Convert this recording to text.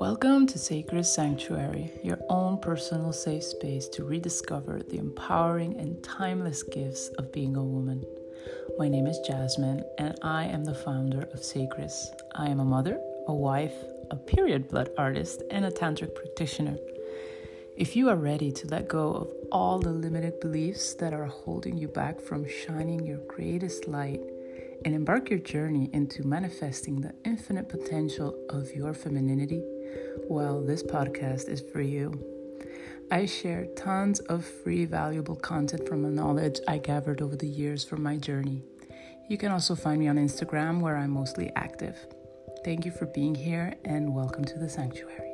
Welcome to Sacred Sanctuary, your own personal safe space to rediscover the empowering and timeless gifts of being a woman. My name is Jasmine, and I am the founder of Sacris. I am a mother, a wife, a period blood artist, and a tantric practitioner. If you are ready to let go of all the limited beliefs that are holding you back from shining your greatest light, and embark your journey into manifesting the infinite potential of your femininity, well, this podcast is for you. I share tons of free, valuable content from the knowledge I gathered over the years from my journey. You can also find me on Instagram where I'm mostly active. Thank you for being here and welcome to the sanctuary.